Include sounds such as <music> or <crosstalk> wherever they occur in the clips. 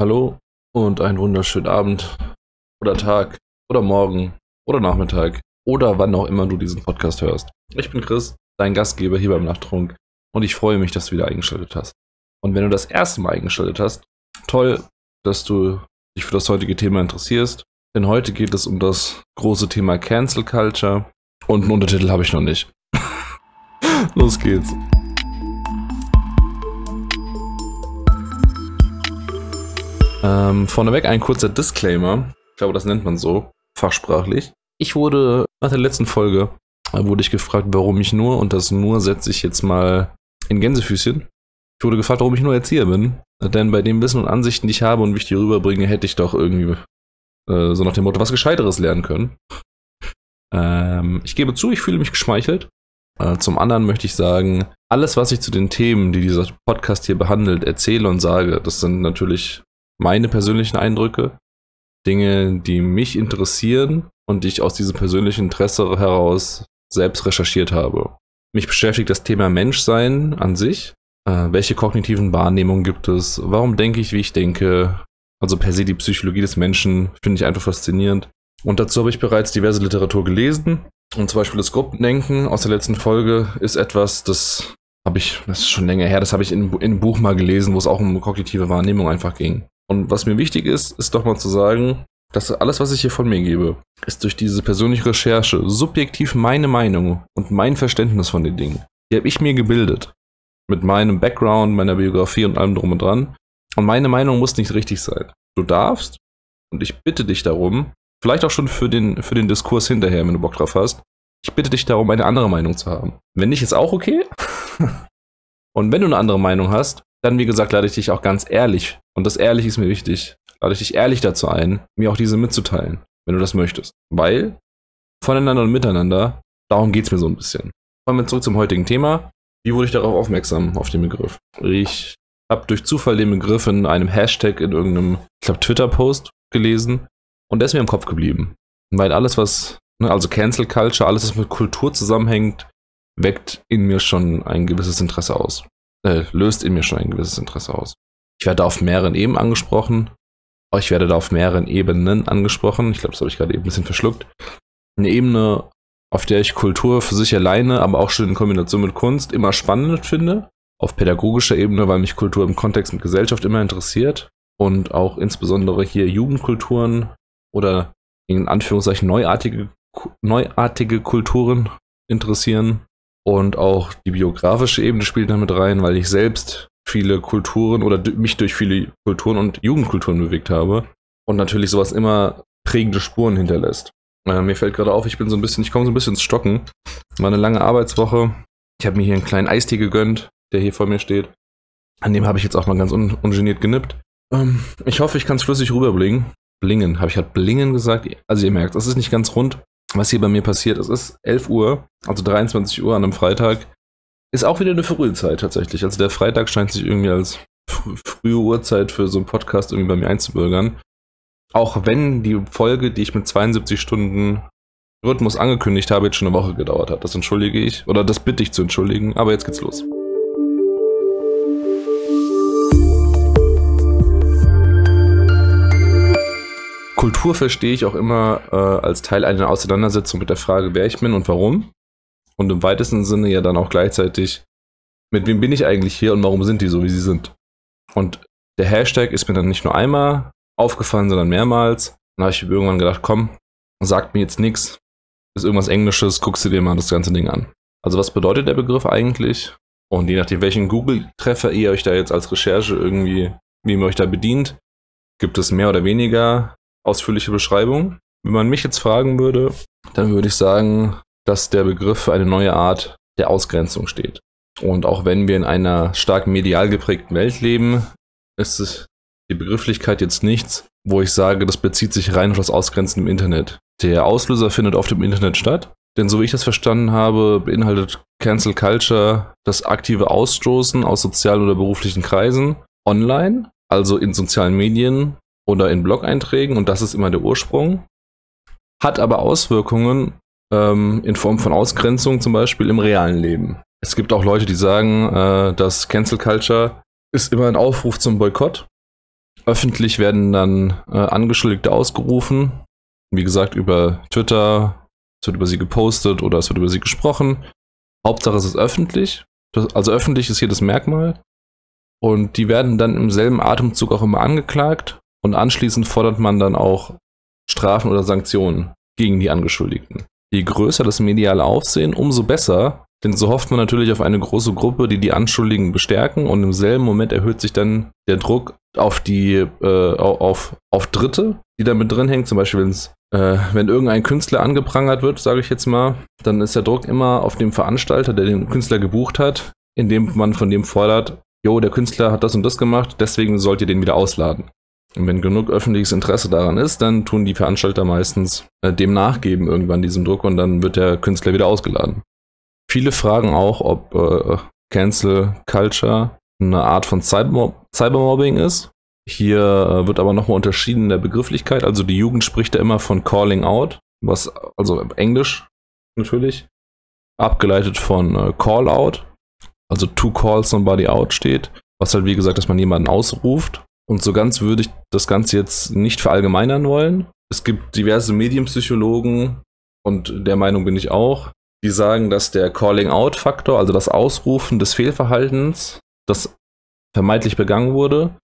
Hallo und einen wunderschönen Abend oder Tag oder Morgen oder Nachmittag oder wann auch immer du diesen Podcast hörst. Ich bin Chris, dein Gastgeber hier beim Nachttrunk und ich freue mich, dass du wieder eingeschaltet hast. Und wenn du das erste Mal eingeschaltet hast, toll, dass du dich für das heutige Thema interessierst, denn heute geht es um das große Thema Cancel Culture und einen Untertitel habe ich noch nicht. <laughs> Los geht's. Ähm, vorneweg ein kurzer Disclaimer. Ich glaube, das nennt man so, fachsprachlich. Ich wurde nach der letzten Folge, äh, wurde ich gefragt, warum ich nur, und das nur setze ich jetzt mal in Gänsefüßchen. Ich wurde gefragt, warum ich nur Erzieher bin. Denn bei dem Wissen und Ansichten, die ich habe und wie ich die rüberbringe, hätte ich doch irgendwie äh, so nach dem Motto was Gescheiteres lernen können. Ähm, ich gebe zu, ich fühle mich geschmeichelt. Äh, zum anderen möchte ich sagen, alles, was ich zu den Themen, die dieser Podcast hier behandelt, erzähle und sage, das sind natürlich meine persönlichen Eindrücke, Dinge, die mich interessieren und die ich aus diesem persönlichen Interesse heraus selbst recherchiert habe. Mich beschäftigt das Thema Menschsein an sich. Äh, welche kognitiven Wahrnehmungen gibt es? Warum denke ich, wie ich denke? Also per se die Psychologie des Menschen finde ich einfach faszinierend. Und dazu habe ich bereits diverse Literatur gelesen. Und zum Beispiel das Gruppendenken aus der letzten Folge ist etwas, das habe ich, das ist schon länger her, das habe ich in, in einem Buch mal gelesen, wo es auch um kognitive Wahrnehmung einfach ging. Und was mir wichtig ist, ist doch mal zu sagen, dass alles, was ich hier von mir gebe, ist durch diese persönliche Recherche subjektiv meine Meinung und mein Verständnis von den Dingen. Die habe ich mir gebildet. Mit meinem Background, meiner Biografie und allem drum und dran. Und meine Meinung muss nicht richtig sein. Du darfst, und ich bitte dich darum, vielleicht auch schon für den, für den Diskurs hinterher, wenn du Bock drauf hast, ich bitte dich darum, eine andere Meinung zu haben. Wenn nicht, ist auch okay. <laughs> und wenn du eine andere Meinung hast, dann, wie gesagt, lade ich dich auch ganz ehrlich, und das ehrlich ist mir wichtig, lade ich dich ehrlich dazu ein, mir auch diese mitzuteilen, wenn du das möchtest. Weil voneinander und miteinander, darum geht es mir so ein bisschen. Kommen wir zurück zum heutigen Thema. Wie wurde ich darauf aufmerksam, auf den Begriff? Ich habe durch Zufall den Begriff in einem Hashtag in irgendeinem, ich glaube, Twitter-Post gelesen und der ist mir im Kopf geblieben. Weil alles, was, ne, also Cancel Culture, alles, was mit Kultur zusammenhängt, weckt in mir schon ein gewisses Interesse aus äh, löst in mir schon ein gewisses Interesse aus. Ich werde auf mehreren Ebenen angesprochen. Ich werde da auf mehreren Ebenen angesprochen. Ich glaube, das habe ich gerade eben ein bisschen verschluckt. Eine Ebene, auf der ich Kultur für sich alleine, aber auch schon in Kombination mit Kunst immer spannend finde. Auf pädagogischer Ebene, weil mich Kultur im Kontext mit Gesellschaft immer interessiert. Und auch insbesondere hier Jugendkulturen oder in Anführungszeichen neuartige, neuartige Kulturen interessieren. Und auch die biografische Ebene spielt damit rein, weil ich selbst viele Kulturen oder mich durch viele Kulturen und Jugendkulturen bewegt habe. Und natürlich sowas immer prägende Spuren hinterlässt. Äh, mir fällt gerade auf, ich bin so ein bisschen, ich komme so ein bisschen ins Stocken. War eine lange Arbeitswoche. Ich habe mir hier einen kleinen Eistee gegönnt, der hier vor mir steht. An dem habe ich jetzt auch mal ganz un ungeniert genippt. Ähm, ich hoffe, ich kann es flüssig rüberblingen. Blingen, habe ich halt blingen gesagt? Also ihr merkt, es ist nicht ganz rund was hier bei mir passiert. Es ist 11 Uhr, also 23 Uhr an einem Freitag. Ist auch wieder eine frühe Zeit tatsächlich. Also der Freitag scheint sich irgendwie als frühe Uhrzeit für so einen Podcast irgendwie bei mir einzubürgern. Auch wenn die Folge, die ich mit 72 Stunden Rhythmus angekündigt habe, jetzt schon eine Woche gedauert hat. Das entschuldige ich. Oder das bitte ich zu entschuldigen. Aber jetzt geht's los. Kultur verstehe ich auch immer äh, als Teil einer Auseinandersetzung mit der Frage, wer ich bin und warum. Und im weitesten Sinne ja dann auch gleichzeitig, mit wem bin ich eigentlich hier und warum sind die so, wie sie sind. Und der Hashtag ist mir dann nicht nur einmal aufgefallen, sondern mehrmals. Dann habe ich irgendwann gedacht, komm, sagt mir jetzt nichts, ist irgendwas Englisches, guckst du dir mal das ganze Ding an. Also was bedeutet der Begriff eigentlich? Und je nachdem, welchen Google-Treffer ihr euch da jetzt als Recherche irgendwie, wie ihr euch da bedient, gibt es mehr oder weniger ausführliche Beschreibung. Wenn man mich jetzt fragen würde, dann würde ich sagen, dass der Begriff für eine neue Art der Ausgrenzung steht. Und auch wenn wir in einer stark medial geprägten Welt leben, ist die Begrifflichkeit jetzt nichts, wo ich sage, das bezieht sich rein auf das Ausgrenzen im Internet. Der Auslöser findet oft im Internet statt, denn so wie ich das verstanden habe, beinhaltet Cancel Culture das aktive Ausstoßen aus sozialen oder beruflichen Kreisen online, also in sozialen Medien oder in Blog-Einträgen und das ist immer der Ursprung. Hat aber Auswirkungen ähm, in Form von Ausgrenzung zum Beispiel im realen Leben. Es gibt auch Leute, die sagen, äh, dass Cancel Culture ist immer ein Aufruf zum Boykott. öffentlich werden dann äh, Angeschuldigte ausgerufen. Wie gesagt, über Twitter, es wird über sie gepostet oder es wird über sie gesprochen. Hauptsache es ist öffentlich. Also öffentlich ist hier das Merkmal. Und die werden dann im selben Atemzug auch immer angeklagt. Und anschließend fordert man dann auch Strafen oder Sanktionen gegen die Angeschuldigten. Je größer das mediale Aufsehen, umso besser, denn so hofft man natürlich auf eine große Gruppe, die die Anschuldigen bestärken und im selben Moment erhöht sich dann der Druck auf die, äh, auf, auf Dritte, die da mit drin hängen. Zum Beispiel, äh, wenn irgendein Künstler angeprangert wird, sage ich jetzt mal, dann ist der Druck immer auf dem Veranstalter, der den Künstler gebucht hat, indem man von dem fordert, jo, der Künstler hat das und das gemacht, deswegen sollt ihr den wieder ausladen. Und wenn genug öffentliches Interesse daran ist, dann tun die Veranstalter meistens äh, dem nachgeben irgendwann diesem Druck und dann wird der Künstler wieder ausgeladen. Viele fragen auch, ob äh, Cancel Culture eine Art von Cybermob Cybermobbing ist. Hier äh, wird aber nochmal unterschieden in der Begrifflichkeit. Also die Jugend spricht da immer von Calling Out, was also Englisch natürlich, abgeleitet von äh, Call Out, also to call somebody out steht, was halt wie gesagt, dass man jemanden ausruft. Und so ganz würde ich das Ganze jetzt nicht verallgemeinern wollen. Es gibt diverse Medienpsychologen und der Meinung bin ich auch, die sagen, dass der Calling-out-Faktor, also das Ausrufen des Fehlverhaltens, das vermeintlich begangen wurde,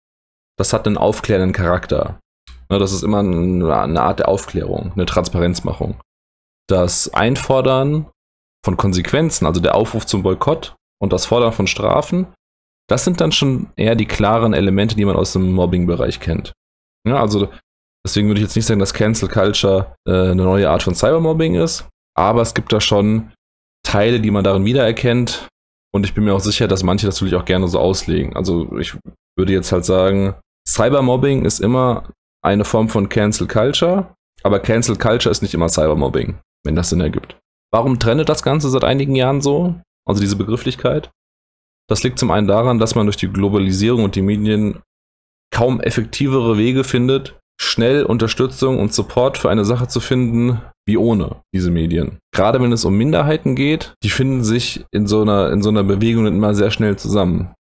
das hat einen aufklärenden Charakter. Das ist immer eine Art der Aufklärung, eine Transparenzmachung. Das Einfordern von Konsequenzen, also der Aufruf zum Boykott und das Fordern von Strafen, das sind dann schon eher die klaren Elemente, die man aus dem Mobbing-Bereich kennt. Ja, also deswegen würde ich jetzt nicht sagen, dass Cancel Culture äh, eine neue Art von Cybermobbing ist, aber es gibt da schon Teile, die man darin wiedererkennt. Und ich bin mir auch sicher, dass manche das natürlich auch gerne so auslegen. Also ich würde jetzt halt sagen, Cybermobbing ist immer eine Form von Cancel Culture, aber Cancel Culture ist nicht immer Cybermobbing, wenn das Sinn ergibt. Warum trennt das Ganze seit einigen Jahren so? Also diese Begrifflichkeit? Das liegt zum einen daran, dass man durch die Globalisierung und die Medien kaum effektivere Wege findet, schnell Unterstützung und Support für eine Sache zu finden, wie ohne diese Medien. Gerade wenn es um Minderheiten geht, die finden sich in so einer, in so einer Bewegung immer sehr schnell zusammen.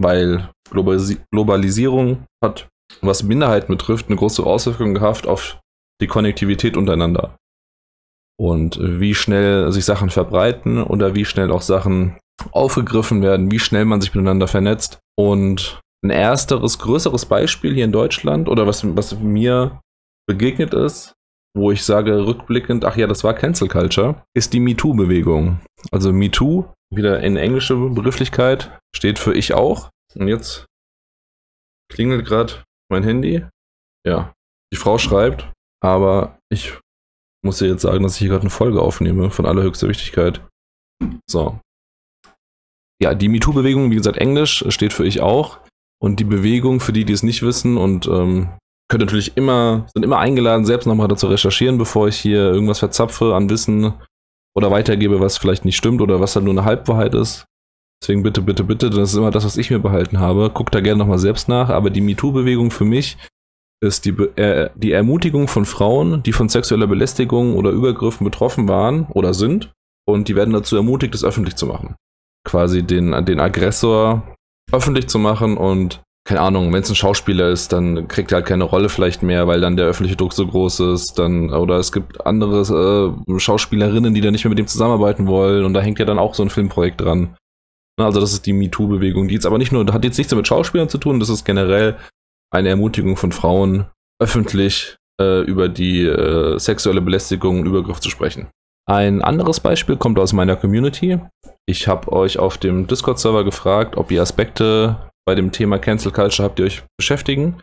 Weil Globalis Globalisierung hat, was Minderheiten betrifft, eine große Auswirkung gehabt auf die Konnektivität untereinander. Und wie schnell sich Sachen verbreiten oder wie schnell auch Sachen aufgegriffen werden, wie schnell man sich miteinander vernetzt. Und ein ersteres, größeres Beispiel hier in Deutschland oder was, was mir begegnet ist, wo ich sage rückblickend, ach ja, das war Cancel Culture, ist die MeToo-Bewegung. Also MeToo, wieder in englische Begrifflichkeit, steht für ich auch. Und jetzt klingelt gerade mein Handy. Ja, die Frau schreibt, aber ich muss ihr jetzt sagen, dass ich hier gerade eine Folge aufnehme von allerhöchster Wichtigkeit. So. Ja, die MeToo-Bewegung, wie gesagt, Englisch steht für ich auch. Und die Bewegung, für die, die es nicht wissen und ähm, können natürlich immer, sind immer eingeladen, selbst nochmal dazu recherchieren, bevor ich hier irgendwas verzapfe an Wissen oder weitergebe, was vielleicht nicht stimmt oder was halt nur eine Halbwahrheit ist. Deswegen bitte, bitte, bitte, das ist immer das, was ich mir behalten habe. Guckt da gerne nochmal selbst nach. Aber die MeToo-Bewegung für mich ist die, äh, die Ermutigung von Frauen, die von sexueller Belästigung oder Übergriffen betroffen waren oder sind. Und die werden dazu ermutigt, das öffentlich zu machen. Quasi den, den Aggressor öffentlich zu machen und keine Ahnung, wenn es ein Schauspieler ist, dann kriegt er halt keine Rolle vielleicht mehr, weil dann der öffentliche Druck so groß ist. Dann, oder es gibt andere äh, Schauspielerinnen, die dann nicht mehr mit dem zusammenarbeiten wollen und da hängt ja dann auch so ein Filmprojekt dran. Also das ist die MeToo-Bewegung, die jetzt aber nicht nur, hat jetzt nichts mit Schauspielern zu tun, das ist generell eine Ermutigung von Frauen, öffentlich äh, über die äh, sexuelle Belästigung und Übergriff zu sprechen. Ein anderes Beispiel kommt aus meiner Community. Ich habe euch auf dem Discord-Server gefragt, ob ihr Aspekte bei dem Thema Cancel Culture habt ihr euch beschäftigen.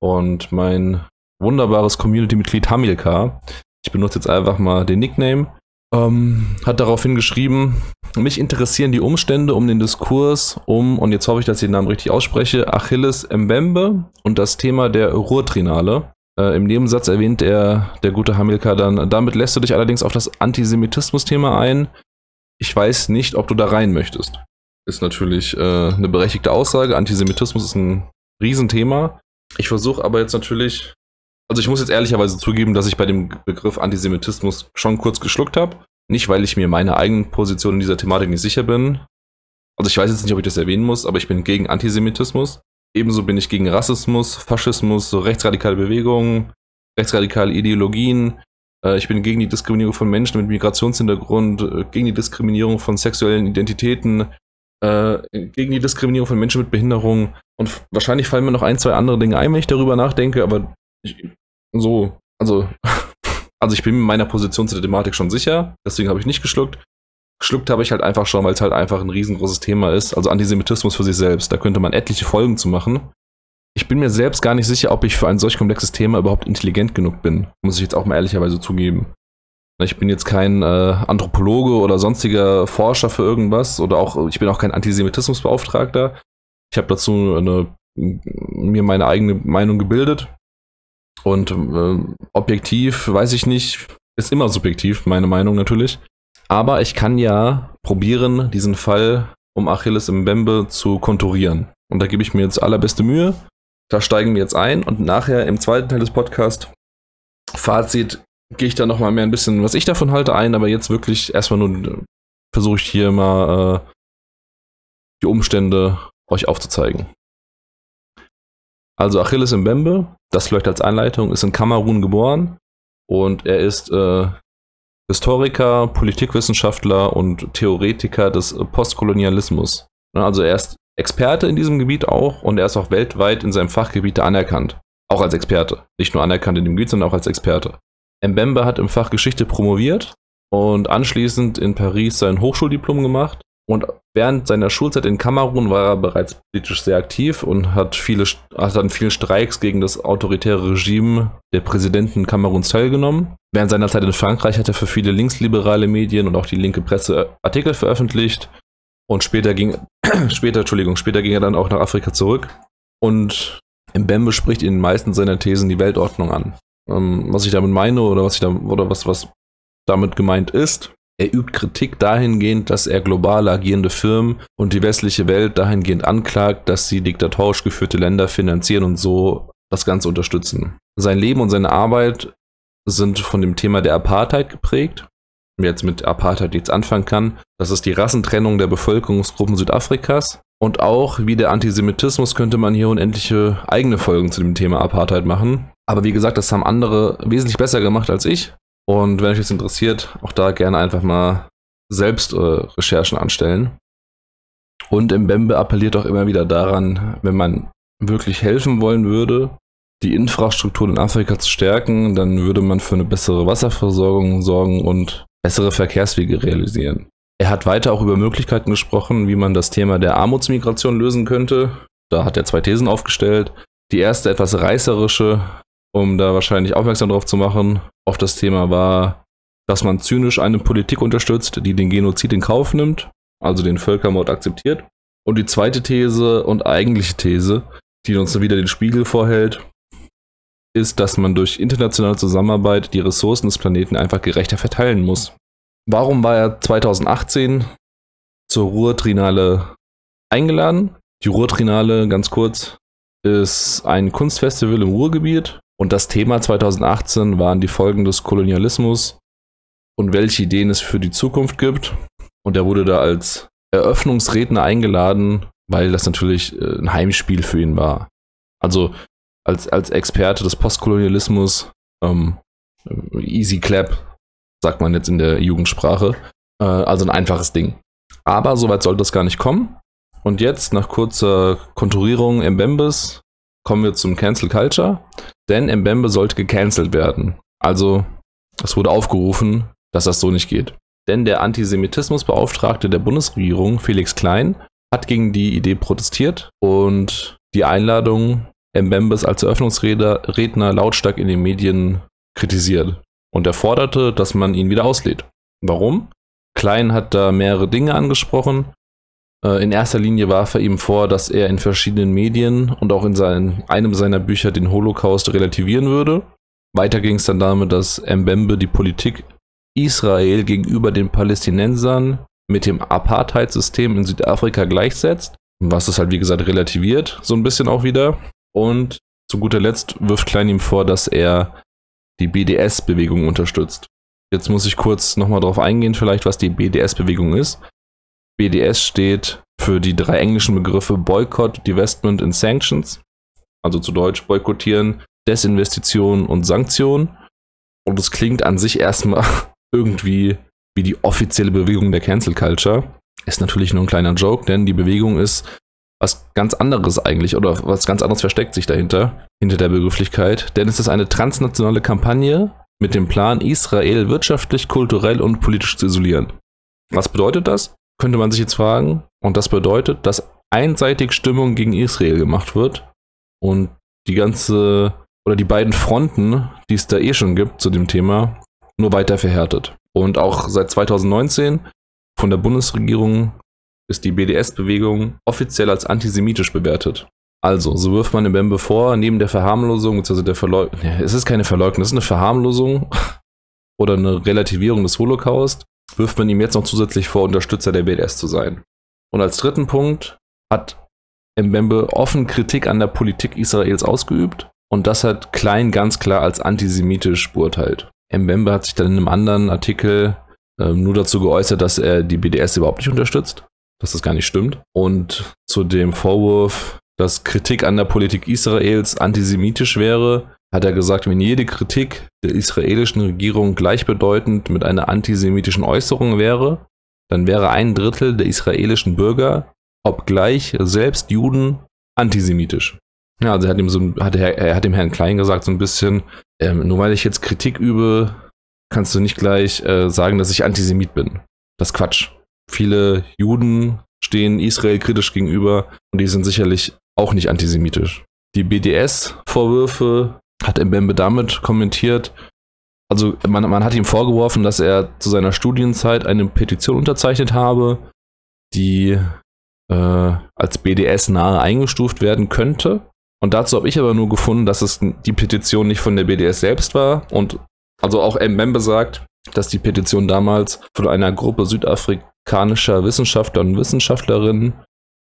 Und mein wunderbares Community-Mitglied Hamilka, ich benutze jetzt einfach mal den Nickname, ähm, hat daraufhin geschrieben, mich interessieren die Umstände um den Diskurs um, und jetzt hoffe ich, dass ich den Namen richtig ausspreche, Achilles Mbembe und das Thema der Ruhrtrinale. Äh, Im Nebensatz erwähnt er, der gute Hamilka dann, damit lässt du dich allerdings auf das Antisemitismus-Thema ein. Ich weiß nicht, ob du da rein möchtest ist natürlich äh, eine berechtigte Aussage. Antisemitismus ist ein Riesenthema. Ich versuche aber jetzt natürlich, also ich muss jetzt ehrlicherweise zugeben, dass ich bei dem Begriff Antisemitismus schon kurz geschluckt habe. Nicht, weil ich mir meine eigenen Position in dieser Thematik nicht sicher bin. Also ich weiß jetzt nicht, ob ich das erwähnen muss, aber ich bin gegen Antisemitismus. Ebenso bin ich gegen Rassismus, Faschismus, so rechtsradikale Bewegungen, rechtsradikale Ideologien. Äh, ich bin gegen die Diskriminierung von Menschen mit Migrationshintergrund, äh, gegen die Diskriminierung von sexuellen Identitäten, äh, gegen die Diskriminierung von Menschen mit Behinderung. Und wahrscheinlich fallen mir noch ein, zwei andere Dinge ein, wenn ich darüber nachdenke, aber ich, so, also, <laughs> also ich bin mit meiner Position zu der Thematik schon sicher, deswegen habe ich nicht geschluckt. Geschluckt habe ich halt einfach schon, weil es halt einfach ein riesengroßes Thema ist. Also Antisemitismus für sich selbst. Da könnte man etliche Folgen zu machen. Ich bin mir selbst gar nicht sicher, ob ich für ein solch komplexes Thema überhaupt intelligent genug bin. Muss ich jetzt auch mal ehrlicherweise zugeben. Ich bin jetzt kein äh, Anthropologe oder sonstiger Forscher für irgendwas oder auch, ich bin auch kein Antisemitismusbeauftragter. Ich habe dazu eine, mir meine eigene Meinung gebildet. Und äh, objektiv, weiß ich nicht, ist immer subjektiv, meine Meinung natürlich. Aber ich kann ja probieren, diesen Fall um Achilles im Bembe zu konturieren. Und da gebe ich mir jetzt allerbeste Mühe. Da steigen wir jetzt ein und nachher im zweiten Teil des Podcasts, Fazit, gehe ich da nochmal mehr ein bisschen, was ich davon halte, ein, aber jetzt wirklich erstmal nur versuche ich hier mal äh, die Umstände euch aufzuzeigen. Also Achilles Mbembe, das vielleicht als Einleitung, ist in Kamerun geboren und er ist äh, Historiker, Politikwissenschaftler und Theoretiker des Postkolonialismus. Ne, also er ist Experte in diesem Gebiet auch und er ist auch weltweit in seinem Fachgebiet anerkannt. Auch als Experte. Nicht nur anerkannt in dem Gebiet, sondern auch als Experte. Mbembe hat im Fach Geschichte promoviert und anschließend in Paris sein Hochschuldiplom gemacht. Und während seiner Schulzeit in Kamerun war er bereits politisch sehr aktiv und hat, viele, hat an vielen Streiks gegen das autoritäre Regime der Präsidenten Kameruns teilgenommen. Während seiner Zeit in Frankreich hat er für viele linksliberale Medien und auch die linke Presse Artikel veröffentlicht. Und später ging, <clears throat> später, Entschuldigung, später ging er dann auch nach Afrika zurück. Und Mbembe spricht in den meisten seiner Thesen die Weltordnung an. Ähm, was ich damit meine oder was ich da, oder was, was damit gemeint ist, er übt Kritik dahingehend, dass er global agierende Firmen und die westliche Welt dahingehend anklagt, dass sie diktatorisch geführte Länder finanzieren und so das Ganze unterstützen. Sein Leben und seine Arbeit sind von dem Thema der Apartheid geprägt. Jetzt mit Apartheid nichts anfangen kann, das ist die Rassentrennung der Bevölkerungsgruppen Südafrikas. Und auch wie der Antisemitismus könnte man hier unendliche eigene Folgen zu dem Thema Apartheid machen. Aber wie gesagt, das haben andere wesentlich besser gemacht als ich. Und wenn euch das interessiert, auch da gerne einfach mal selbst äh, Recherchen anstellen. Und Mbembe appelliert auch immer wieder daran, wenn man wirklich helfen wollen würde, die Infrastruktur in Afrika zu stärken, dann würde man für eine bessere Wasserversorgung sorgen und bessere Verkehrswege realisieren. Er hat weiter auch über Möglichkeiten gesprochen, wie man das Thema der Armutsmigration lösen könnte. Da hat er zwei Thesen aufgestellt. Die erste etwas reißerische, um da wahrscheinlich aufmerksam darauf zu machen, auf das Thema war, dass man zynisch eine Politik unterstützt, die den Genozid in Kauf nimmt, also den Völkermord akzeptiert. Und die zweite These und eigentliche These, die uns wieder den Spiegel vorhält, ist, dass man durch internationale Zusammenarbeit die Ressourcen des Planeten einfach gerechter verteilen muss. Warum war er 2018 zur Ruhrtrinale eingeladen? Die Ruhrtrinale, ganz kurz, ist ein Kunstfestival im Ruhrgebiet und das Thema 2018 waren die Folgen des Kolonialismus und welche Ideen es für die Zukunft gibt. Und er wurde da als Eröffnungsredner eingeladen, weil das natürlich äh, ein Heimspiel für ihn war. Also als, als Experte des Postkolonialismus, ähm, easy clap, sagt man jetzt in der Jugendsprache. Äh, also ein einfaches Ding. Aber soweit sollte es gar nicht kommen. Und jetzt, nach kurzer Konturierung im Bembes, kommen wir zum Cancel Culture. Denn Mbembe sollte gecancelt werden. Also, es wurde aufgerufen, dass das so nicht geht. Denn der Antisemitismusbeauftragte der Bundesregierung, Felix Klein, hat gegen die Idee protestiert und die Einladung Mbembes als Eröffnungsredner lautstark in den Medien kritisiert. Und er forderte, dass man ihn wieder auslädt. Warum? Klein hat da mehrere Dinge angesprochen. Äh, in erster Linie warf er ihm vor, dass er in verschiedenen Medien und auch in seinen, einem seiner Bücher den Holocaust relativieren würde. Weiter ging es dann damit, dass Mbembe die Politik Israel gegenüber den Palästinensern mit dem Apartheid-System in Südafrika gleichsetzt, was es halt wie gesagt relativiert, so ein bisschen auch wieder. Und zu guter Letzt wirft Klein ihm vor, dass er die BDS-Bewegung unterstützt. Jetzt muss ich kurz nochmal drauf eingehen, vielleicht, was die BDS-Bewegung ist. BDS steht für die drei englischen Begriffe Boycott, Divestment und Sanctions. Also zu Deutsch boykottieren, Desinvestition und Sanktion. Und es klingt an sich erstmal <laughs> irgendwie wie die offizielle Bewegung der Cancel Culture. Ist natürlich nur ein kleiner Joke, denn die Bewegung ist was ganz anderes eigentlich oder was ganz anderes versteckt sich dahinter, hinter der Begrifflichkeit. Denn es ist eine transnationale Kampagne mit dem Plan, Israel wirtschaftlich, kulturell und politisch zu isolieren. Was bedeutet das? Könnte man sich jetzt fragen. Und das bedeutet, dass einseitig Stimmung gegen Israel gemacht wird und die ganze oder die beiden Fronten, die es da eh schon gibt zu dem Thema, nur weiter verhärtet. Und auch seit 2019 von der Bundesregierung ist die BDS-Bewegung offiziell als antisemitisch bewertet. Also, so wirft man dem Bembe vor, neben der Verharmlosung, beziehungsweise der Verleugnung, nee, es ist keine Verleugnung, es ist eine Verharmlosung <laughs> oder eine Relativierung des Holocaust, wirft man ihm jetzt noch zusätzlich vor, Unterstützer der BDS zu sein. Und als dritten Punkt hat Mbembe offen Kritik an der Politik Israels ausgeübt und das hat Klein ganz klar als antisemitisch beurteilt. Mbembe hat sich dann in einem anderen Artikel äh, nur dazu geäußert, dass er die BDS überhaupt nicht unterstützt, dass das gar nicht stimmt. Und zu dem Vorwurf, dass Kritik an der Politik Israels antisemitisch wäre, hat er gesagt, wenn jede Kritik der israelischen Regierung gleichbedeutend mit einer antisemitischen Äußerung wäre, dann wäre ein Drittel der israelischen Bürger, obgleich selbst Juden, antisemitisch. Ja, also er hat ihm, so, hat er, er hat dem Herrn Klein gesagt, so ein bisschen, ähm, nur weil ich jetzt Kritik übe, kannst du nicht gleich äh, sagen, dass ich Antisemit bin. Das ist Quatsch. Viele Juden stehen Israel kritisch gegenüber und die sind sicherlich auch nicht antisemitisch. Die BDS-Vorwürfe hat Mbembe damit kommentiert, also man, man hat ihm vorgeworfen, dass er zu seiner Studienzeit eine Petition unterzeichnet habe, die äh, als BDS nahe eingestuft werden könnte. Und dazu habe ich aber nur gefunden, dass es die Petition nicht von der BDS selbst war. Und also auch Mbembe sagt, dass die Petition damals von einer Gruppe südafrikanischer Wissenschaftler und Wissenschaftlerinnen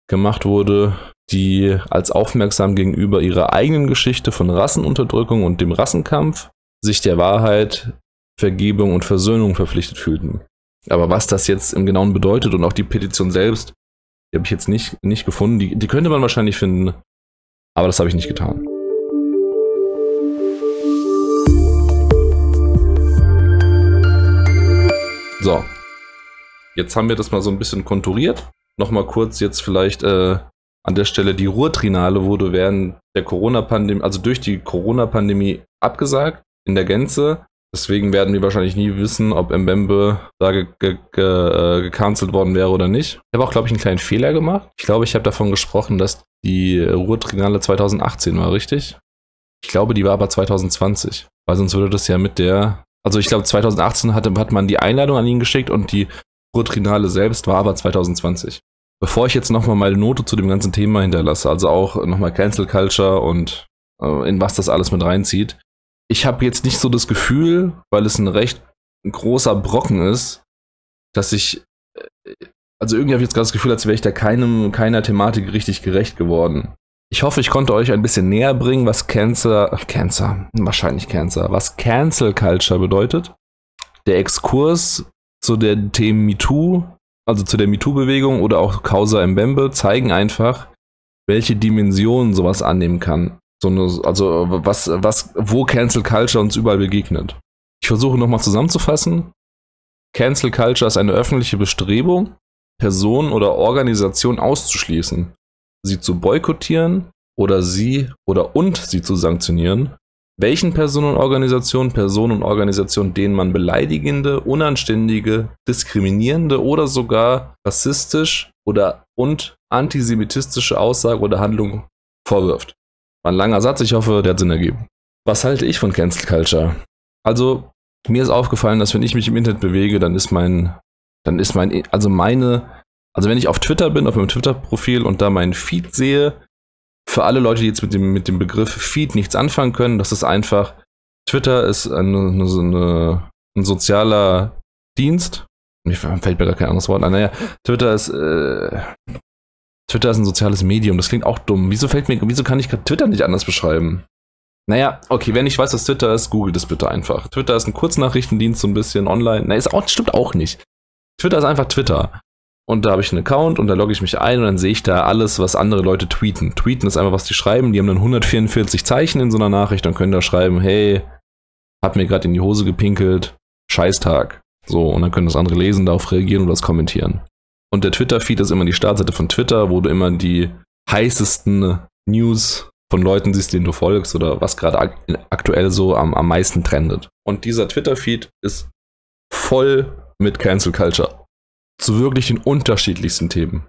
gemacht wurde, die als aufmerksam gegenüber ihrer eigenen Geschichte von Rassenunterdrückung und dem Rassenkampf sich der Wahrheit, Vergebung und Versöhnung verpflichtet fühlten. Aber was das jetzt im Genauen bedeutet und auch die Petition selbst, die habe ich jetzt nicht, nicht gefunden. Die, die könnte man wahrscheinlich finden, aber das habe ich nicht getan. So. Jetzt haben wir das mal so ein bisschen konturiert. Nochmal kurz jetzt vielleicht äh, an der Stelle, die Ruhrtrinale wurde während der Corona-Pandemie, also durch die Corona-Pandemie abgesagt in der Gänze. Deswegen werden wir wahrscheinlich nie wissen, ob Mbembe da ge ge ge äh, gecancelt worden wäre oder nicht. Ich habe auch, glaube ich, einen kleinen Fehler gemacht. Ich glaube, ich habe davon gesprochen, dass die Ruhrtrinale 2018 war, richtig? Ich glaube, die war aber 2020. Weil sonst würde das ja mit der. Also ich glaube, 2018 hatte, hat man die Einladung an ihn geschickt und die Ruhrtrinale selbst war aber 2020. Bevor ich jetzt nochmal meine Note zu dem ganzen Thema hinterlasse, also auch nochmal Cancel Culture und äh, in was das alles mit reinzieht, ich habe jetzt nicht so das Gefühl, weil es ein recht großer Brocken ist, dass ich, äh, also irgendwie habe ich jetzt gerade das Gefühl, als wäre ich da keinem, keiner Thematik richtig gerecht geworden. Ich hoffe, ich konnte euch ein bisschen näher bringen, was Cancer, Cancer, wahrscheinlich Cancer, was Cancel Culture bedeutet. Der Exkurs zu den Themen MeToo, also zu der MeToo-Bewegung oder auch Causa Mbembe, zeigen einfach, welche Dimensionen sowas annehmen kann. So eine, also was, was, wo Cancel Culture uns überall begegnet. Ich versuche nochmal zusammenzufassen. Cancel Culture ist eine öffentliche Bestrebung, Personen oder Organisationen auszuschließen, sie zu boykottieren oder sie oder und sie zu sanktionieren. Welchen Personen und Organisationen, Personen und Organisationen, denen man beleidigende, unanständige, diskriminierende oder sogar rassistisch oder und antisemitistische Aussage oder Handlung vorwirft. War ein langer Satz, ich hoffe, der hat Sinn ergeben. Was halte ich von Cancel Culture? Also, mir ist aufgefallen, dass wenn ich mich im Internet bewege, dann ist mein, dann ist mein, also meine, also wenn ich auf Twitter bin, auf meinem Twitter-Profil und da meinen Feed sehe, für alle Leute, die jetzt mit dem, mit dem Begriff Feed nichts anfangen können, das ist einfach, Twitter ist eine, eine, eine, ein sozialer Dienst. Mir fällt mir gar kein anderes Wort an. Naja, Twitter ist, äh, Twitter ist ein soziales Medium. Das klingt auch dumm. Wieso fällt mir, wieso kann ich Twitter nicht anders beschreiben? Naja, okay, wenn ich weiß, was Twitter ist, googelt es bitte einfach. Twitter ist ein Kurznachrichtendienst, so ein bisschen online. Na, ist auch, stimmt auch nicht. Twitter ist einfach Twitter. Und da habe ich einen Account und da logge ich mich ein und dann sehe ich da alles, was andere Leute tweeten. Tweeten ist einfach, was die schreiben. Die haben dann 144 Zeichen in so einer Nachricht und können da schreiben, hey, hab mir gerade in die Hose gepinkelt, Scheißtag. So, und dann können das andere lesen, darauf reagieren und das kommentieren. Und der Twitter-Feed ist immer die Startseite von Twitter, wo du immer die heißesten News von Leuten siehst, denen du folgst oder was gerade ak aktuell so am, am meisten trendet. Und dieser Twitter-Feed ist voll mit Cancel Culture. Zu wirklich den unterschiedlichsten Themen.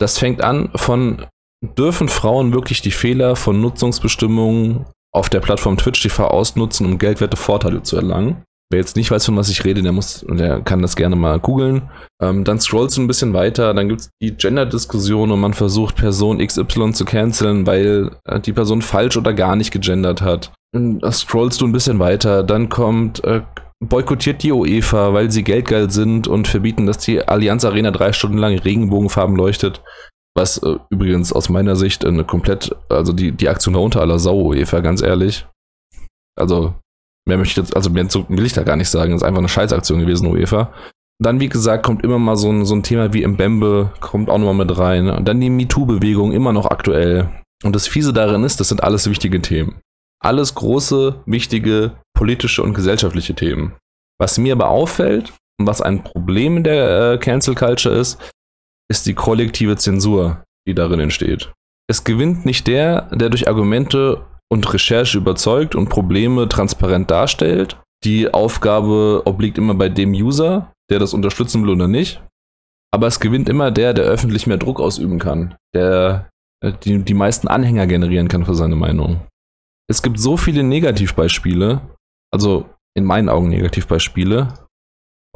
Das fängt an von, dürfen Frauen wirklich die Fehler von Nutzungsbestimmungen auf der Plattform Twitch TV ausnutzen, um geldwerte Vorteile zu erlangen? Wer jetzt nicht weiß, von was ich rede, der muss, der kann das gerne mal googeln. Ähm, dann scrollst du ein bisschen weiter, dann gibt es die Gender-Diskussion und man versucht Person XY zu canceln, weil äh, die Person falsch oder gar nicht gegendert hat. Und da scrollst du ein bisschen weiter, dann kommt äh, boykottiert die UEFA, weil sie geldgeil sind und verbieten, dass die Allianz Arena drei Stunden lang Regenbogenfarben leuchtet. Was äh, übrigens aus meiner Sicht eine komplett, also die, die Aktion darunter aller Sau UEFA, ganz ehrlich. Also Mehr möchte ich jetzt, also mehr will ich da gar nicht sagen. Das ist einfach eine Scheißaktion gewesen, UEFA. Dann, wie gesagt, kommt immer mal so ein, so ein Thema wie Mbembe, kommt auch nochmal mit rein. Und dann die MeToo-Bewegung, immer noch aktuell. Und das Fiese darin ist, das sind alles wichtige Themen. Alles große, wichtige politische und gesellschaftliche Themen. Was mir aber auffällt und was ein Problem in der äh, Cancel Culture ist, ist die kollektive Zensur, die darin entsteht. Es gewinnt nicht der, der durch Argumente und Recherche überzeugt und Probleme transparent darstellt. Die Aufgabe obliegt immer bei dem User, der das unterstützen will oder nicht. Aber es gewinnt immer der, der öffentlich mehr Druck ausüben kann, der äh, die, die meisten Anhänger generieren kann für seine Meinung. Es gibt so viele Negativbeispiele, also in meinen Augen Negativbeispiele,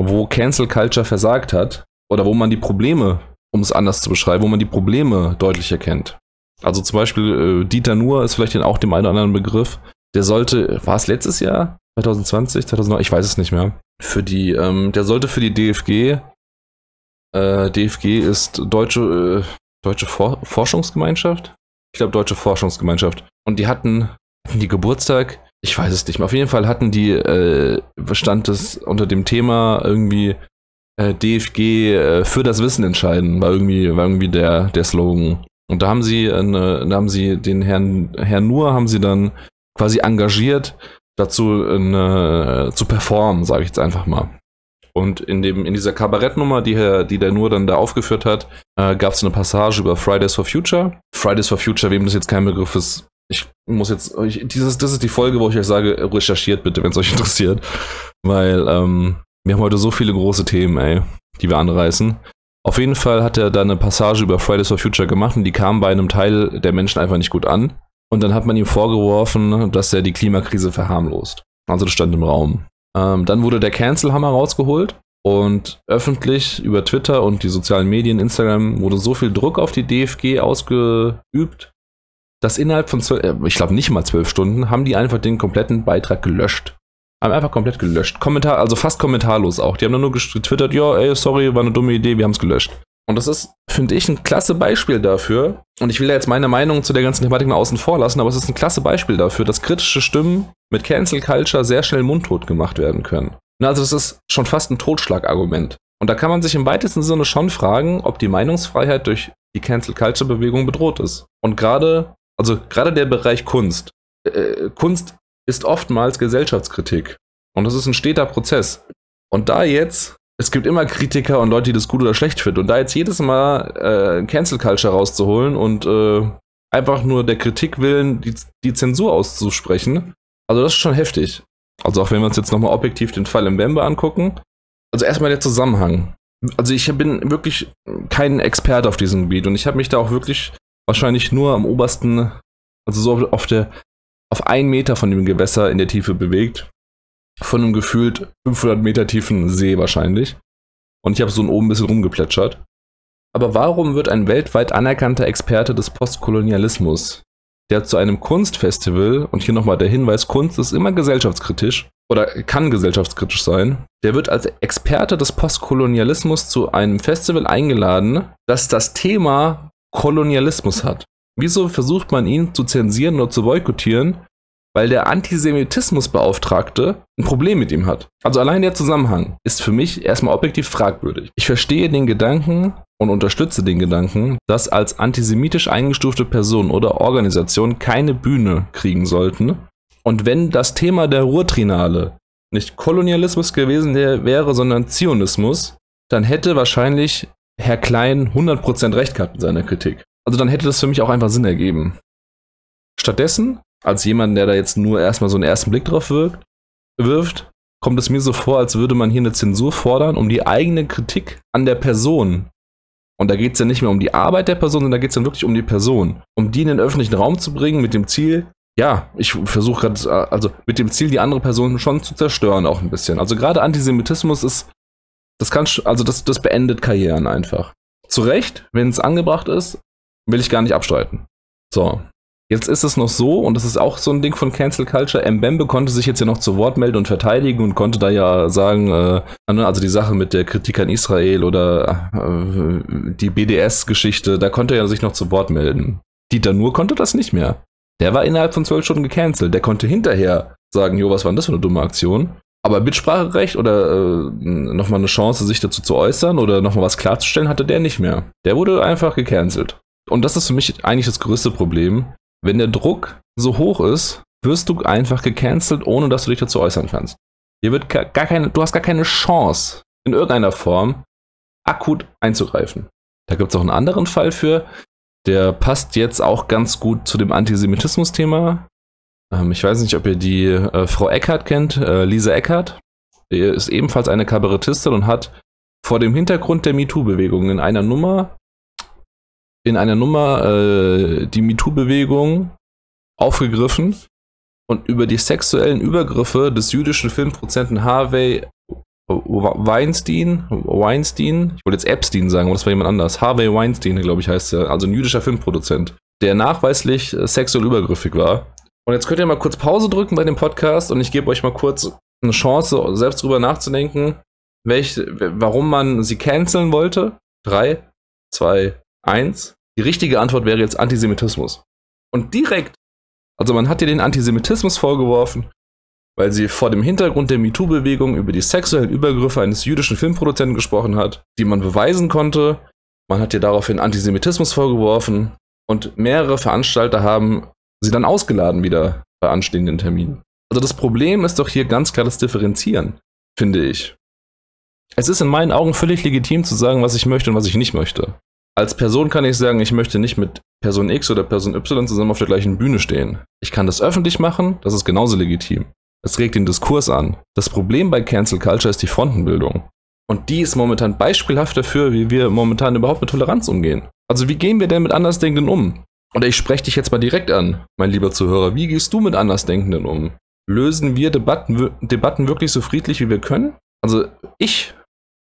wo Cancel Culture versagt hat oder wo man die Probleme, um es anders zu beschreiben, wo man die Probleme deutlich erkennt. Also zum Beispiel äh, Dieter Nuhr ist vielleicht auch dem einen oder anderen Begriff. Der sollte, war es letztes Jahr? 2020, 2009, ich weiß es nicht mehr. Für die, ähm, der sollte für die DFG, äh, DFG ist Deutsche, äh, Deutsche For Forschungsgemeinschaft? Ich glaube Deutsche Forschungsgemeinschaft. Und die hatten, hatten die Geburtstag, ich weiß es nicht mehr. Auf jeden Fall hatten die, äh, stand es unter dem Thema irgendwie äh, DFG äh, für das Wissen entscheiden, war irgendwie, war irgendwie der, der Slogan. Und da haben sie, eine, da haben sie den Herrn, Herrn Nur haben sie dann quasi engagiert, dazu eine, zu performen, sage ich jetzt einfach mal. Und in, dem, in dieser Kabarettnummer, die, die der Nur dann da aufgeführt hat, äh, gab es eine Passage über Fridays for Future. Fridays for Future, wem das jetzt kein Begriff ist, ich muss jetzt, ich, dieses, das ist die Folge, wo ich euch sage, recherchiert bitte, wenn es euch interessiert. Weil ähm, wir haben heute so viele große Themen, ey, die wir anreißen. Auf jeden Fall hat er da eine Passage über Fridays for Future gemacht und die kam bei einem Teil der Menschen einfach nicht gut an. Und dann hat man ihm vorgeworfen, dass er die Klimakrise verharmlost. Also das stand im Raum. Ähm, dann wurde der Cancel-Hammer rausgeholt und öffentlich über Twitter und die sozialen Medien, Instagram, wurde so viel Druck auf die DFG ausgeübt, dass innerhalb von zwölf, äh, ich glaube nicht mal zwölf Stunden, haben die einfach den kompletten Beitrag gelöscht. Haben einfach komplett gelöscht. Kommentar, also fast kommentarlos auch. Die haben dann nur getwittert, ja, ey, sorry, war eine dumme Idee, wir haben es gelöscht. Und das ist, finde ich, ein klasse Beispiel dafür. Und ich will ja jetzt meine Meinung zu der ganzen Thematik mal außen vor lassen, aber es ist ein klasse Beispiel dafür, dass kritische Stimmen mit Cancel Culture sehr schnell mundtot gemacht werden können. Also das ist schon fast ein Totschlagargument. Und da kann man sich im weitesten Sinne schon fragen, ob die Meinungsfreiheit durch die Cancel Culture Bewegung bedroht ist. Und gerade, also gerade der Bereich Kunst. Äh, Kunst ist oftmals Gesellschaftskritik. Und das ist ein steter Prozess. Und da jetzt, es gibt immer Kritiker und Leute, die das gut oder schlecht finden. Und da jetzt jedes Mal äh, Cancel Culture rauszuholen und äh, einfach nur der Kritik willen die, die Zensur auszusprechen, also das ist schon heftig. Also auch wenn wir uns jetzt nochmal objektiv den Fall im Bembe angucken. Also erstmal der Zusammenhang. Also ich bin wirklich kein Experte auf diesem Gebiet und ich habe mich da auch wirklich wahrscheinlich nur am obersten, also so auf der auf einen Meter von dem Gewässer in der Tiefe bewegt. Von einem gefühlt 500 Meter tiefen See wahrscheinlich. Und ich habe so oben ein bisschen rumgeplätschert. Aber warum wird ein weltweit anerkannter Experte des Postkolonialismus, der zu einem Kunstfestival, und hier nochmal der Hinweis, Kunst ist immer gesellschaftskritisch oder kann gesellschaftskritisch sein, der wird als Experte des Postkolonialismus zu einem Festival eingeladen, das das Thema Kolonialismus hat. Wieso versucht man ihn zu zensieren oder zu boykottieren, weil der Antisemitismusbeauftragte ein Problem mit ihm hat. Also allein der Zusammenhang ist für mich erstmal objektiv fragwürdig. Ich verstehe den Gedanken und unterstütze den Gedanken, dass als antisemitisch eingestufte Person oder Organisation keine Bühne kriegen sollten. Und wenn das Thema der Ruhrtrinale nicht Kolonialismus gewesen wäre, sondern Zionismus, dann hätte wahrscheinlich Herr Klein 100% recht gehabt in seiner Kritik. Also dann hätte das für mich auch einfach Sinn ergeben. Stattdessen, als jemand, der da jetzt nur erstmal so einen ersten Blick drauf wirkt, wirft, kommt es mir so vor, als würde man hier eine Zensur fordern, um die eigene Kritik an der Person. Und da geht es ja nicht mehr um die Arbeit der Person, sondern da geht es dann wirklich um die Person. Um die in den öffentlichen Raum zu bringen mit dem Ziel, ja, ich versuche gerade, also mit dem Ziel, die andere Person schon zu zerstören, auch ein bisschen. Also gerade Antisemitismus ist, das kann, also das, das beendet Karrieren einfach. Zu Recht, wenn es angebracht ist, will ich gar nicht abstreiten. So. Jetzt ist es noch so, und das ist auch so ein Ding von Cancel Culture, Mbembe konnte sich jetzt ja noch zu Wort melden und verteidigen und konnte da ja sagen, äh, ne, also die Sache mit der Kritik an Israel oder äh, die BDS-Geschichte, da konnte er sich noch zu Wort melden. Dieter Nur konnte das nicht mehr. Der war innerhalb von zwölf Stunden gecancelt. Der konnte hinterher sagen, jo, was war denn das für eine dumme Aktion? Aber Mitspracherecht oder äh, nochmal eine Chance, sich dazu zu äußern oder nochmal was klarzustellen, hatte der nicht mehr. Der wurde einfach gecancelt. Und das ist für mich eigentlich das größte Problem. Wenn der Druck so hoch ist, wirst du einfach gecancelt, ohne dass du dich dazu äußern kannst. Hier wird gar keine, du hast gar keine Chance, in irgendeiner Form akut einzugreifen. Da gibt es auch einen anderen Fall für, der passt jetzt auch ganz gut zu dem Antisemitismus-Thema. Ähm, ich weiß nicht, ob ihr die äh, Frau Eckhardt kennt, äh, Lisa Eckhardt. Die ist ebenfalls eine Kabarettistin und hat vor dem Hintergrund der MeToo-Bewegung in einer Nummer in einer Nummer äh, die MeToo-Bewegung aufgegriffen und über die sexuellen Übergriffe des jüdischen Filmproduzenten Harvey Weinstein, Weinstein, ich wollte jetzt Epstein sagen, aber das war jemand anders. Harvey Weinstein, glaube ich, heißt er, also ein jüdischer Filmproduzent, der nachweislich sexuell übergriffig war. Und jetzt könnt ihr mal kurz Pause drücken bei dem Podcast und ich gebe euch mal kurz eine Chance, selbst drüber nachzudenken, welch, warum man sie canceln wollte. Drei, zwei, eins. Die richtige Antwort wäre jetzt Antisemitismus. Und direkt, also man hat dir den Antisemitismus vorgeworfen, weil sie vor dem Hintergrund der MeToo-Bewegung über die sexuellen Übergriffe eines jüdischen Filmproduzenten gesprochen hat, die man beweisen konnte. Man hat ihr daraufhin Antisemitismus vorgeworfen und mehrere Veranstalter haben sie dann ausgeladen wieder bei anstehenden Terminen. Also das Problem ist doch hier ganz klar das Differenzieren, finde ich. Es ist in meinen Augen völlig legitim zu sagen, was ich möchte und was ich nicht möchte. Als Person kann ich sagen, ich möchte nicht mit Person X oder Person Y zusammen auf der gleichen Bühne stehen. Ich kann das öffentlich machen, das ist genauso legitim. Es regt den Diskurs an. Das Problem bei Cancel Culture ist die Frontenbildung. Und die ist momentan beispielhaft dafür, wie wir momentan überhaupt mit Toleranz umgehen. Also wie gehen wir denn mit Andersdenkenden um? Oder ich spreche dich jetzt mal direkt an, mein lieber Zuhörer. Wie gehst du mit Andersdenkenden um? Lösen wir Debatten, Debatten wirklich so friedlich, wie wir können? Also ich,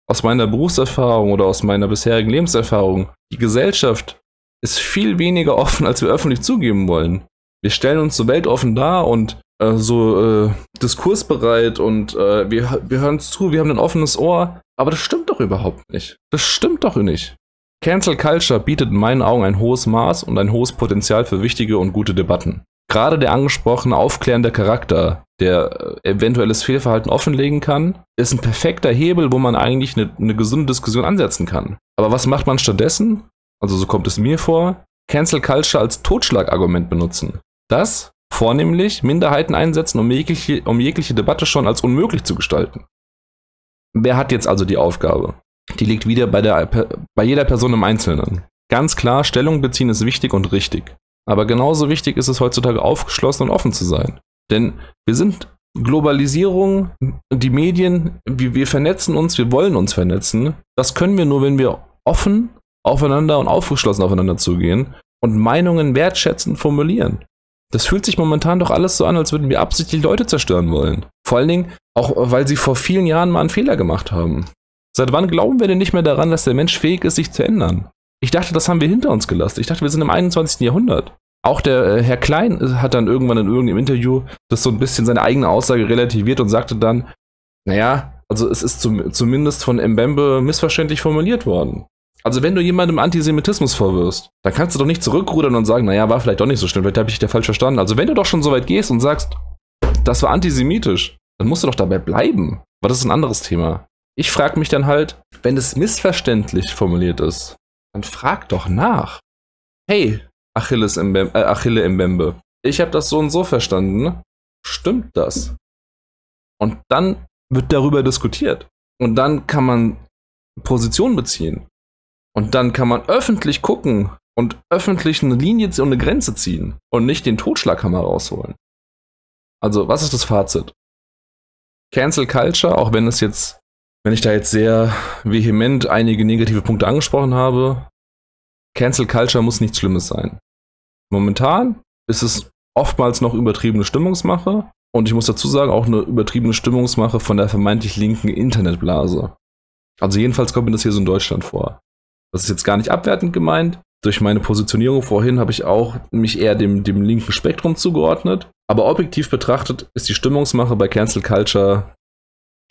aus meiner Berufserfahrung oder aus meiner bisherigen Lebenserfahrung, die Gesellschaft ist viel weniger offen, als wir öffentlich zugeben wollen. Wir stellen uns so weltoffen dar und äh, so äh, diskursbereit und äh, wir, wir hören zu, wir haben ein offenes Ohr. Aber das stimmt doch überhaupt nicht. Das stimmt doch nicht. Cancel Culture bietet in meinen Augen ein hohes Maß und ein hohes Potenzial für wichtige und gute Debatten. Gerade der angesprochene aufklärende Charakter, der äh, eventuelles Fehlverhalten offenlegen kann, ist ein perfekter Hebel, wo man eigentlich eine, eine gesunde Diskussion ansetzen kann. Aber was macht man stattdessen? Also so kommt es mir vor. Cancel Culture als Totschlagargument benutzen. Das vornehmlich Minderheiten einsetzen, um jegliche, um jegliche Debatte schon als unmöglich zu gestalten. Wer hat jetzt also die Aufgabe? Die liegt wieder bei, der, bei jeder Person im Einzelnen. Ganz klar, Stellung beziehen ist wichtig und richtig. Aber genauso wichtig ist es heutzutage aufgeschlossen und offen zu sein. Denn wir sind Globalisierung, die Medien, wir, wir vernetzen uns, wir wollen uns vernetzen. Das können wir nur, wenn wir offen aufeinander und aufgeschlossen aufeinander zugehen und Meinungen wertschätzend formulieren. Das fühlt sich momentan doch alles so an, als würden wir absichtlich Leute zerstören wollen. Vor allen Dingen auch, weil sie vor vielen Jahren mal einen Fehler gemacht haben. Seit wann glauben wir denn nicht mehr daran, dass der Mensch fähig ist, sich zu ändern? Ich dachte, das haben wir hinter uns gelassen. Ich dachte, wir sind im 21. Jahrhundert. Auch der äh, Herr Klein äh, hat dann irgendwann in irgendeinem Interview das so ein bisschen seine eigene Aussage relativiert und sagte dann, naja, also es ist zum, zumindest von Mbembe missverständlich formuliert worden. Also wenn du jemandem Antisemitismus vorwirfst, dann kannst du doch nicht zurückrudern und sagen, naja, war vielleicht doch nicht so schlimm, vielleicht habe ich dich falsch verstanden. Also wenn du doch schon so weit gehst und sagst, das war antisemitisch, dann musst du doch dabei bleiben. Aber das ist ein anderes Thema. Ich frage mich dann halt, wenn es missverständlich formuliert ist, dann frag doch nach. Hey, Achilles im äh, Achille im Bembe, ich habe das so und so verstanden. Stimmt das? Und dann wird darüber diskutiert. Und dann kann man Position beziehen. Und dann kann man öffentlich gucken und öffentlich eine Linie und eine Grenze ziehen und nicht den Totschlaghammer rausholen. Also, was ist das Fazit? Cancel Culture, auch wenn es jetzt, wenn ich da jetzt sehr vehement einige negative Punkte angesprochen habe, Cancel Culture muss nichts Schlimmes sein. Momentan ist es oftmals noch übertriebene Stimmungsmache und ich muss dazu sagen, auch eine übertriebene Stimmungsmache von der vermeintlich linken Internetblase. Also jedenfalls kommt mir das hier so in Deutschland vor. Das ist jetzt gar nicht abwertend gemeint. Durch meine Positionierung vorhin habe ich auch mich eher dem, dem linken Spektrum zugeordnet. Aber objektiv betrachtet ist die Stimmungsmache bei Cancel Culture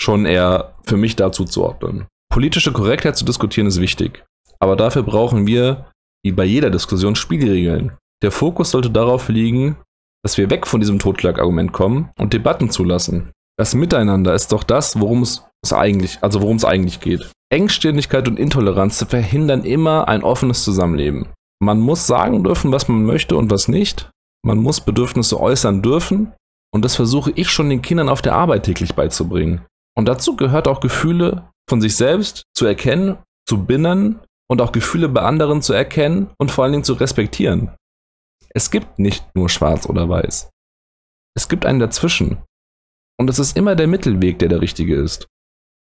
schon eher für mich dazu zu ordnen. Politische Korrektheit zu diskutieren ist wichtig. Aber dafür brauchen wir, wie bei jeder Diskussion, Spielregeln. Der Fokus sollte darauf liegen, dass wir weg von diesem Totschlagargument kommen und Debatten zulassen. Das Miteinander ist doch das, worum es eigentlich, also worum es eigentlich geht. Engstirnigkeit und Intoleranz verhindern immer ein offenes Zusammenleben. Man muss sagen dürfen, was man möchte und was nicht. Man muss Bedürfnisse äußern dürfen. Und das versuche ich schon den Kindern auf der Arbeit täglich beizubringen. Und dazu gehört auch Gefühle von sich selbst zu erkennen, zu binnen und auch Gefühle bei anderen zu erkennen und vor allen Dingen zu respektieren. Es gibt nicht nur schwarz oder weiß. Es gibt einen dazwischen. Und es ist immer der Mittelweg, der der richtige ist.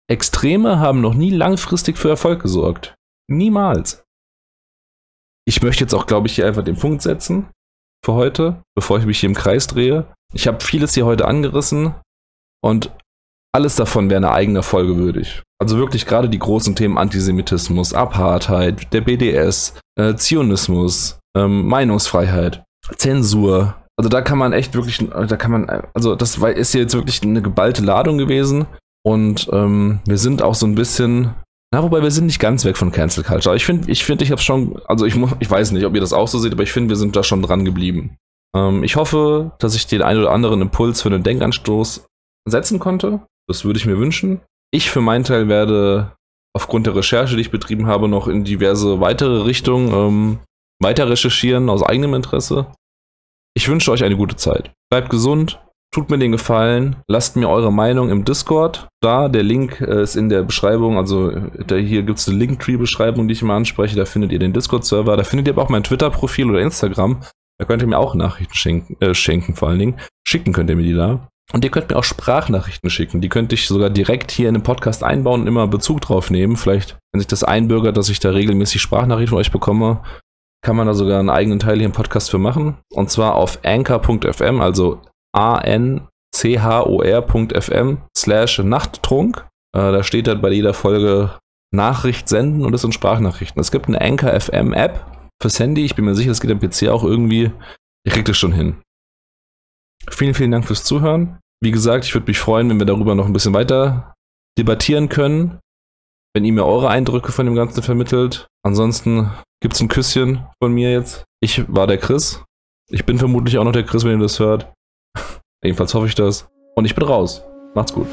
Extreme haben noch nie langfristig für Erfolg gesorgt. Niemals. Ich möchte jetzt auch, glaube ich, hier einfach den Punkt setzen für heute, bevor ich mich hier im Kreis drehe. Ich habe vieles hier heute angerissen und alles davon wäre eine eigene Folge würdig. Also wirklich gerade die großen Themen Antisemitismus, Apartheid, der BDS, äh, Zionismus, ähm, Meinungsfreiheit, Zensur. Also da kann man echt wirklich, da kann man, also das ist jetzt wirklich eine geballte Ladung gewesen. Und ähm, wir sind auch so ein bisschen, na, wobei wir sind nicht ganz weg von Cancel Culture. Ich finde, ich finde, ich habe schon, also ich, ich weiß nicht, ob ihr das auch so seht, aber ich finde, wir sind da schon dran geblieben. Ähm, ich hoffe, dass ich den einen oder anderen Impuls für einen Denkanstoß setzen konnte. Das würde ich mir wünschen. Ich für meinen Teil werde aufgrund der Recherche, die ich betrieben habe, noch in diverse weitere Richtungen ähm, weiter recherchieren aus eigenem Interesse. Ich wünsche euch eine gute Zeit. Bleibt gesund, tut mir den Gefallen, lasst mir eure Meinung im Discord da. Der Link äh, ist in der Beschreibung. Also da, hier gibt es eine Linktree-Beschreibung, die ich mal anspreche. Da findet ihr den Discord-Server. Da findet ihr aber auch mein Twitter-Profil oder Instagram. Da könnt ihr mir auch Nachrichten schenken, äh, schenken, vor allen Dingen. Schicken könnt ihr mir die da. Und ihr könnt mir auch Sprachnachrichten schicken. Die könnte ich sogar direkt hier in den Podcast einbauen und immer Bezug drauf nehmen. Vielleicht, wenn sich das einbürgert, dass ich da regelmäßig Sprachnachrichten von euch bekomme, kann man da sogar einen eigenen Teil hier im Podcast für machen. Und zwar auf anchor.fm, also a-n-c-h-o-r.fm slash Nachttrunk. Äh, da steht dann bei jeder Folge Nachricht senden und das sind Sprachnachrichten. Es gibt eine Anchor FM App fürs Handy. Ich bin mir sicher, das geht am PC auch irgendwie. Ich krieg das schon hin. Vielen, vielen Dank fürs Zuhören. Wie gesagt, ich würde mich freuen, wenn wir darüber noch ein bisschen weiter debattieren können. Wenn ihr mir eure Eindrücke von dem Ganzen vermittelt. Ansonsten gibt's ein Küsschen von mir jetzt. Ich war der Chris. Ich bin vermutlich auch noch der Chris, wenn ihr das hört. <laughs> Jedenfalls hoffe ich das. Und ich bin raus. Macht's gut.